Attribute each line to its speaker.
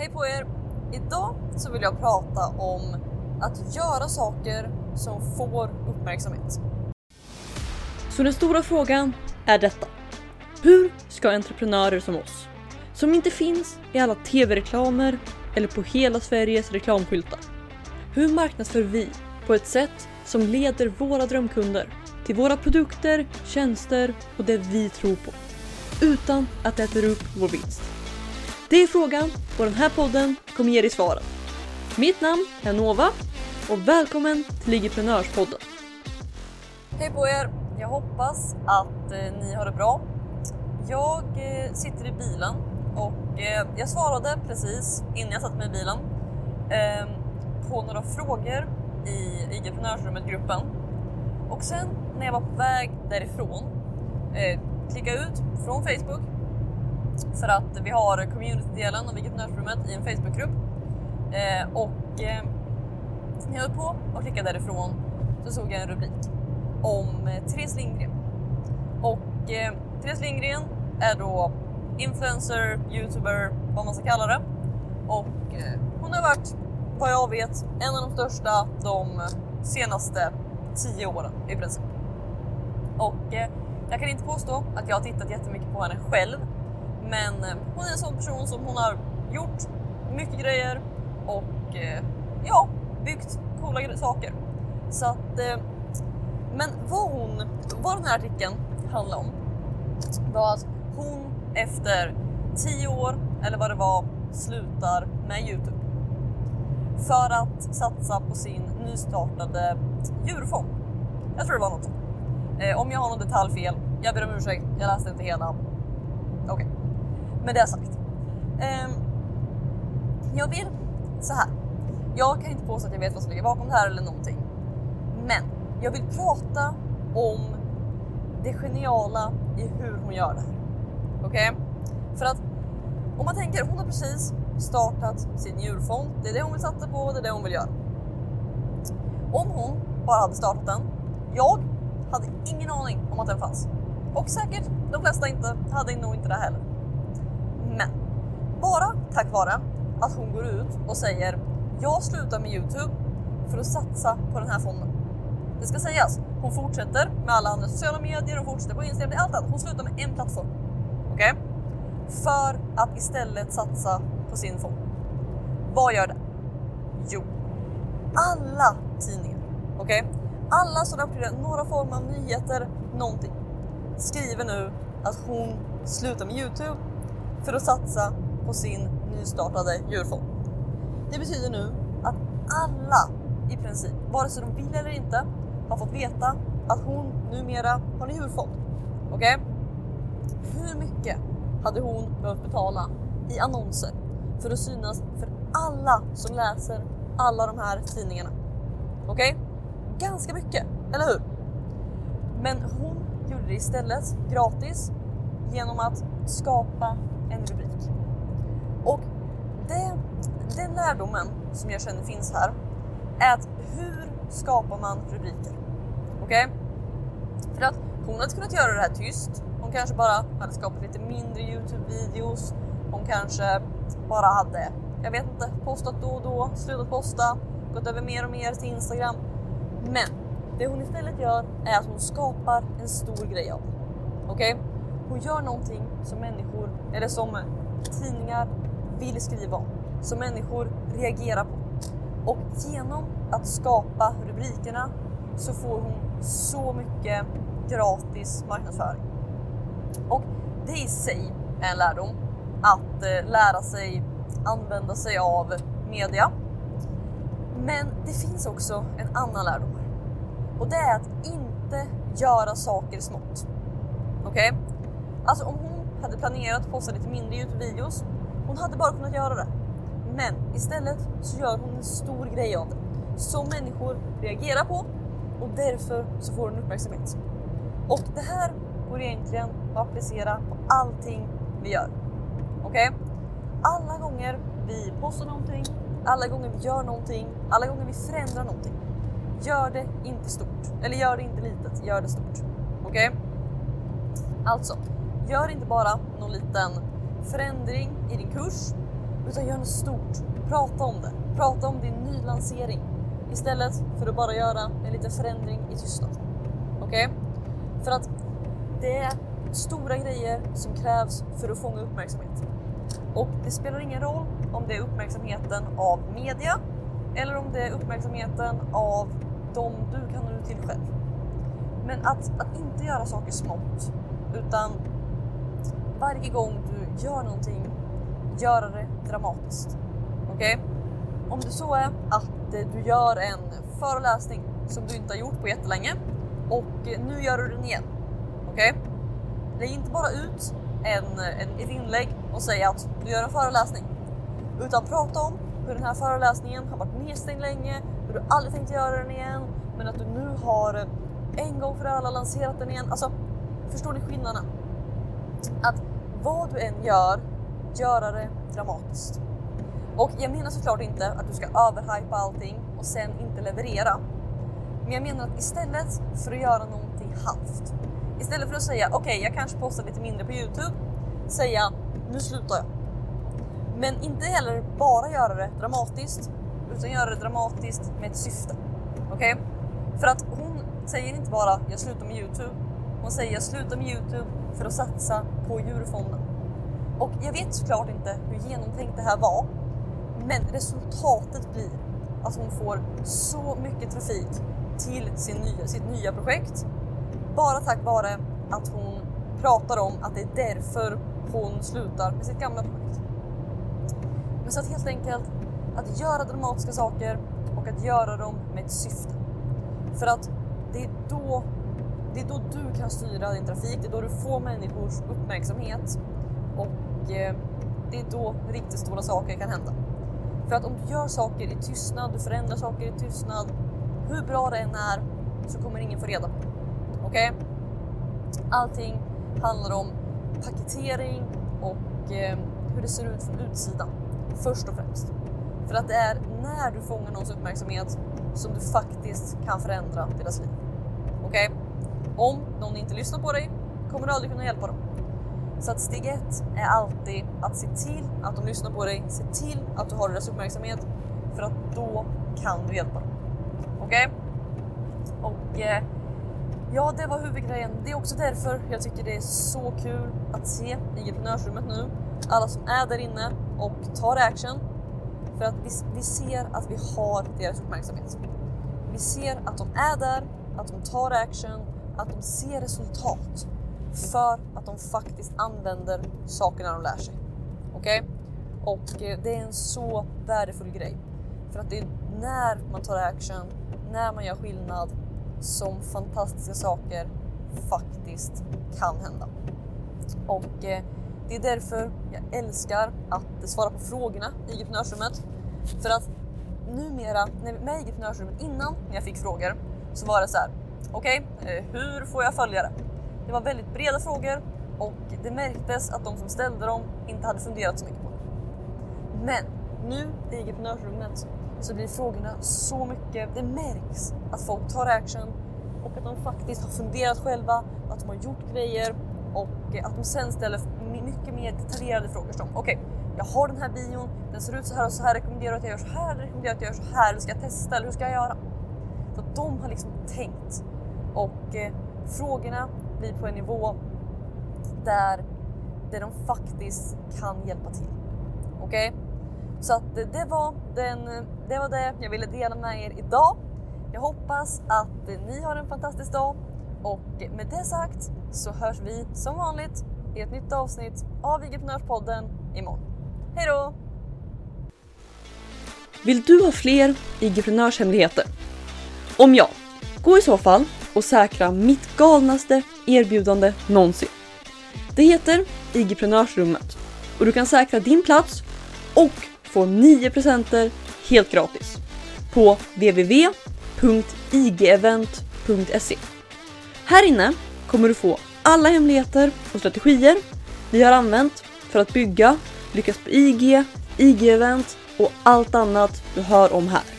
Speaker 1: Hej på er! Idag så vill jag prata om att göra saker som får uppmärksamhet.
Speaker 2: Så den stora frågan är detta. Hur ska entreprenörer som oss, som inte finns i alla tv-reklamer eller på hela Sveriges reklamskyltar. Hur marknadsför vi på ett sätt som leder våra drömkunder till våra produkter, tjänster och det vi tror på. Utan att det äter upp vår vinst. Det är frågan och den här podden kommer ge dig svaren. Mitt namn är Nova och välkommen till Ligiprenörspodden.
Speaker 1: Hej på er! Jag hoppas att eh, ni har det bra. Jag eh, sitter i bilen och eh, jag svarade precis innan jag satte mig i bilen ehm, på några frågor i Igeprenörsrummet-gruppen. Och sen när jag var på väg därifrån klicka ut från Facebook för att vi har communitydelen av IG-prenörsrummet i en Facebookgrupp. Eh, och eh, när jag höll på och klickade därifrån så såg jag en rubrik om eh, Therese Lindgren. Och eh, Therese Lindgren är då influencer, youtuber, vad man ska kalla det. Och eh, hon har varit, vad jag vet, en av de största de senaste tio åren i princip. Och eh, jag kan inte påstå att jag har tittat jättemycket på henne själv. Men eh, hon är en sån person som hon har gjort mycket grejer och eh, ja, byggt coola saker. Så att, eh, men vad hon, vad den här artikeln handlade om var att hon efter 10 år, eller vad det var, slutar med Youtube. För att satsa på sin nystartade djurfond. Jag tror det var något sånt. Om jag har någon detalj fel, jag ber om ursäkt, jag läste inte hela. Okej, med det sagt. Ehm, jag vill så här. Jag kan inte påstå att jag vet vad som ligger bakom det här eller någonting. Men jag vill prata om det geniala i hur hon gör det här. Okej? För att om man tänker, hon har precis startat sin djurfond. Det är det hon vill satsa på, det är det hon vill göra. Om hon bara hade startat den. Jag hade ingen aning om att den fanns. Och säkert de flesta inte, hade nog inte det heller. Tack vare att hon går ut och säger jag slutar med Youtube för att satsa på den här fonden. Det ska sägas, hon fortsätter med alla andra sociala medier, hon fortsätter på Instagram, det är allt annat. Hon slutar med en plattform. Okej? För att istället satsa på sin fond. Vad gör det? Jo, alla tidningar, okej? Alla som rapporterar några former av nyheter, någonting, skriver nu att hon slutar med Youtube för att satsa på sin nystartade djurfond. Det betyder nu att alla i princip, vare sig de vill eller inte, har fått veta att hon numera har en djurfond. Okej? Hur mycket hade hon behövt betala i annonser för att synas för alla som läser alla de här tidningarna? Okej? Ganska mycket, eller hur? Men hon gjorde det istället gratis genom att skapa en rubrik. Och det, den lärdomen som jag känner finns här är att hur skapar man rubriker? Okej? För att hon hade kunnat göra det här tyst. Hon kanske bara hade skapat lite mindre Youtube-videos. Hon kanske bara hade, jag vet inte, postat då och då, slutat posta, gått över mer och mer till Instagram. Men det hon istället gör är att hon skapar en stor grej av det. Okej? Hon gör någonting som människor, eller som tidningar vill skriva om. Som människor reagerar på. Och genom att skapa rubrikerna så får hon så mycket gratis marknadsföring. Och det i sig är en lärdom. Att eh, lära sig använda sig av media. Men det finns också en annan lärdom. här. Och det är att inte göra saker smått. Okej? Alltså om hon hade planerat att posta lite mindre Youtube-videos, hon hade bara kunnat göra det. Men istället så gör hon en stor grej av det. Som människor reagerar på och därför så får hon uppmärksamhet. Och det här går egentligen att applicera på allting vi gör. Okej? Alla gånger vi postar någonting, alla gånger vi gör någonting, alla gånger vi förändrar någonting. Gör det inte stort. Eller gör det inte litet, gör det stort. Okej? Alltså, gör inte bara någon liten förändring i din kurs, Utan gör något stort. Prata om det. Prata om din nylansering. Istället för att bara göra en liten förändring i tystnad. Okej? Okay? För att det är stora grejer som krävs för att fånga uppmärksamhet. Och det spelar ingen roll om det är uppmärksamheten av media eller om det är uppmärksamheten av de du kan nå ut till själv. Men att, att inte göra saker smått utan varje gång du gör någonting, göra det dramatiskt. Okej? Okay? Om det så är att eh, du gör en föreläsning som du inte har gjort på jättelänge och eh, nu gör du den igen. Okej? Okay? Lägg inte bara ut en, en, ett inlägg och säg att du gör en föreläsning. Utan prata om hur den här föreläsningen har varit nedstängd länge, hur du aldrig tänkt göra den igen, men att du nu har eh, en gång för alla lanserat den igen. Alltså, förstår ni skillnaden? Att vad du än gör, göra det dramatiskt. Och jag menar såklart inte att du ska överhypa allting och sen inte leverera. Men jag menar att istället för att göra någonting halvt, istället för att säga okej, okay, jag kanske postar lite mindre på Youtube, säga nu slutar jag. Men inte heller bara göra det dramatiskt, utan göra det dramatiskt med ett syfte. Okej? Okay? För att hon säger inte bara jag slutar med Youtube, hon säger jag slutar med Youtube för att satsa på djurfonden. Och jag vet såklart inte hur genomtänkt det här var, men resultatet blir att hon får så mycket trafik till sin nya, sitt nya projekt. Bara tack vare att hon pratar om att det är därför hon slutar med sitt gamla projekt. Men så att helt enkelt att göra dramatiska saker och att göra dem med ett syfte. För att det är då, det är då du kan styra din trafik, det är då du får människors uppmärksamhet och eh, det är då riktigt stora saker kan hända. För att om du gör saker i tystnad, du förändrar saker i tystnad, hur bra det än är så kommer ingen få reda på det. Okej? Okay? Allting handlar om paketering och eh, hur det ser ut från utsidan först och främst. För att det är när du fångar någons uppmärksamhet som du faktiskt kan förändra deras liv. Okej? Okay? Om någon inte lyssnar på dig kommer du aldrig kunna hjälpa dem. Så att steg ett är alltid att se till att de lyssnar på dig, se till att du har deras uppmärksamhet för att då kan du hjälpa dem. Okej? Okay? Och eh, ja, det var huvudgrejen. Det är också därför jag tycker det är så kul att se i entreprenörsrummet nu. Alla som är där inne och tar action. För att vi, vi ser att vi har deras uppmärksamhet. Vi ser att de är där, att de tar action, att de ser resultat för att de faktiskt använder sakerna de lär sig. Okej? Okay? Och eh, det är en så värdefull grej. För att det är när man tar action, när man gör skillnad som fantastiska saker faktiskt kan hända. Och eh, det är därför jag älskar att svara på frågorna i Entreprenörsrummet. För att numera, med i Entreprenörsrummet innan när jag fick frågor så var det så här. Okej, okay, hur får jag följare? Det var väldigt breda frågor och det märktes att de som ställde dem inte hade funderat så mycket på det. Men nu i entreprenörsrummet så blir frågorna så mycket, det märks att folk tar action och att de faktiskt har funderat själva, att de har gjort grejer och eh, att de sen ställer mycket mer detaljerade frågor som okej, okay, jag har den här bion, den ser ut så här och så här, rekommenderar att jag gör så här, rekommenderar att jag gör så här, eller ska jag testa eller hur ska jag göra? Så att de har liksom tänkt och eh, frågorna blir på en nivå där, där de faktiskt kan hjälpa till. Okej? Okay? Så att eh, det var, den, det var det jag ville dela med er idag. Jag hoppas att eh, ni har en fantastisk dag och eh, med det sagt så hörs vi som vanligt i ett nytt avsnitt av Vigeprenörspodden imorgon. Hej då!
Speaker 2: Vill du ha fler IG-prenörshemligheter? Om ja, gå i så fall och säkra mitt galnaste erbjudande någonsin. Det heter IG-prenörsrummet och du kan säkra din plats och få 9 presenter helt gratis på www.igevent.se. Här inne kommer du få alla hemligheter och strategier vi har använt för att bygga, lyckas på IG, IG-event och allt annat du hör om här.